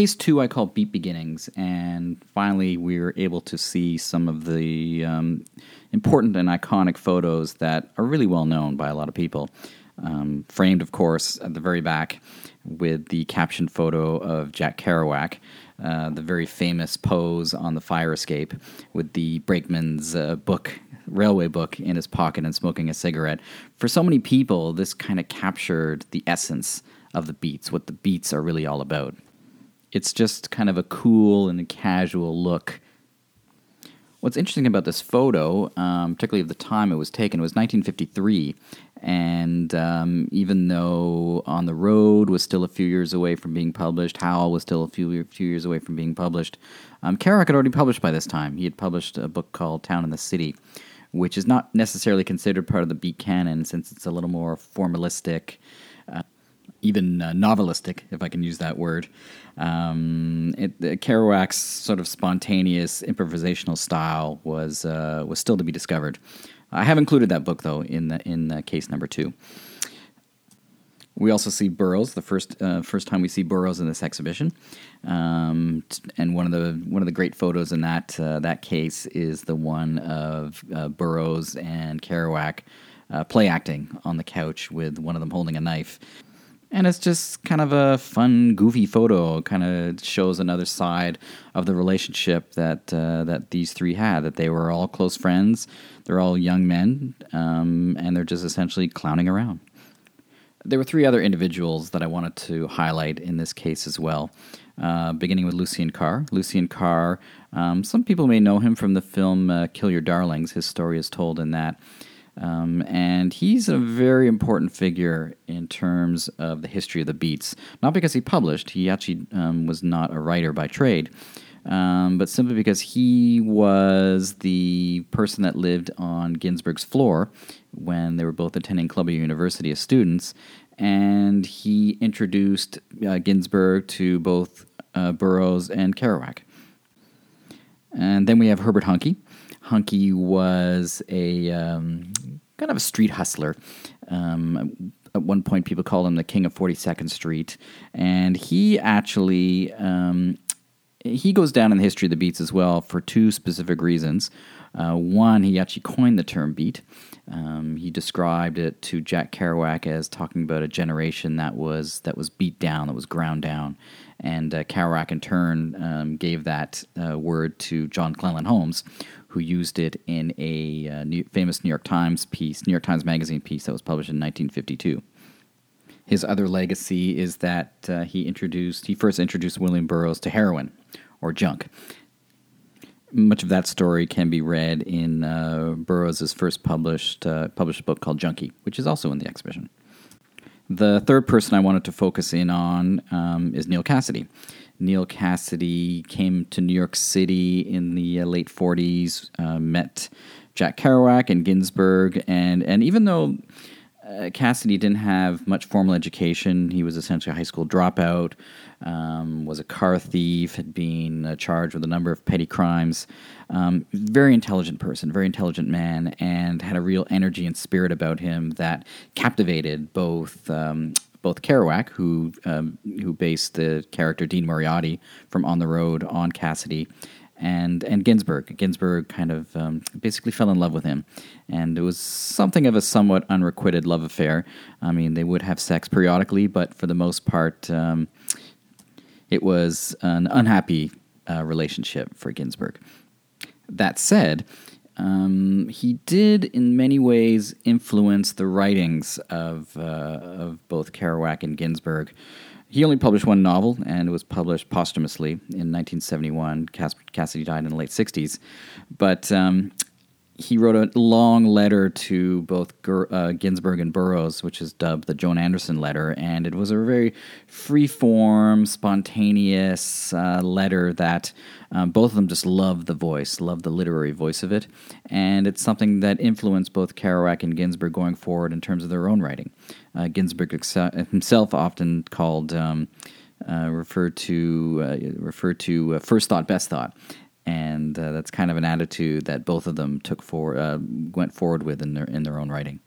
case two I call Beat Beginnings, and finally we were able to see some of the um, important and iconic photos that are really well known by a lot of people. Um, framed, of course, at the very back with the caption photo of Jack Kerouac, uh, the very famous pose on the fire escape with the brakeman's uh, book, railway book, in his pocket and smoking a cigarette. For so many people, this kind of captured the essence of the beats, what the beats are really all about. It's just kind of a cool and a casual look. What's interesting about this photo, um, particularly of the time it was taken, was 1953, and um, even though On the Road was still a few years away from being published, Howl was still a few, few years away from being published, um, Kerouac had already published by this time. He had published a book called Town and the City, which is not necessarily considered part of the beat canon since it's a little more formalistic, uh, even uh, novelistic, if I can use that word. Um, it, uh, Kerouac's sort of spontaneous improvisational style was uh, was still to be discovered. I have included that book though in the, in the case number two. We also see Burroughs, the first uh, first time we see Burroughs in this exhibition, um, and one of the one of the great photos in that uh, that case is the one of uh, Burroughs and Kerouac play acting on the couch with one of them holding a knife. And it's just kind of a fun, goofy photo. Kind of shows another side of the relationship that uh, that these three had. That they were all close friends. They're all young men, um, and they're just essentially clowning around. There were three other individuals that I wanted to highlight in this case as well. Uh, beginning with Lucien Carr. Lucien Carr. Um, some people may know him from the film uh, Kill Your Darlings. His story is told in that. Um, and he's a very important figure in terms of the history of the beats. Not because he published, he actually um, was not a writer by trade, um, but simply because he was the person that lived on Ginsberg's floor when they were both attending Columbia University as students. And he introduced uh, Ginsberg to both uh, Burroughs and Kerouac. And then we have Herbert Huncke. Huncke was a um, kind of a street hustler. Um, at one point, people called him the king of 42nd Street, and he actually um, he goes down in the history of the beats as well for two specific reasons. Uh, one, he actually coined the term beat. Um, he described it to Jack Kerouac as talking about a generation that was that was beat down, that was ground down, and uh, Kerouac in turn um, gave that uh, word to John Clellon Holmes, who used it in a uh, new, famous New York Times piece, New York Times Magazine piece that was published in 1952. His other legacy is that uh, he introduced he first introduced William Burroughs to heroin or junk. Much of that story can be read in uh, Burroughs' first published uh, published book called Junkie, which is also in the exhibition. The third person I wanted to focus in on um, is Neal Cassady. Neal Cassady came to New York City in the uh, late 40s, uh, met Jack Kerouac and Ginsberg, and, and even though uh, Cassady didn't have much formal education, he was essentially a high school dropout, um, was a car thief, had been uh, charged with a number of petty crimes. Um, very intelligent person, very intelligent man, and had a real energy and spirit about him that captivated both um, both Kerouac, who um, who based the character Dean Moriarty from On the Road on Cassady, and and Ginsberg. Ginsberg kind of um, basically fell in love with him, and it was something of a somewhat unrequited love affair. I mean, they would have sex periodically, but for the most part, um, it was an unhappy uh, relationship for Ginsberg. That said, um, he did, in many ways, influence the writings of, uh, of both Kerouac and Ginsberg. He only published one novel, and it was published posthumously in 1971. Cass- Cassady died in the late 60s. But um, he wrote a long letter to both uh, Ginsberg and Burroughs, which is dubbed the Joan Anderson letter, and it was a very free-form, spontaneous uh, letter that um, both of them just loved the voice, loved the literary voice of it, and it's something that influenced both Kerouac and Ginsberg going forward in terms of their own writing. Uh, Ginsberg himself often called. Um, uh, referred to uh, referred to uh, first thought, best thought, and uh, that's kind of an attitude that both of them took for uh, went forward with in their in their own writing.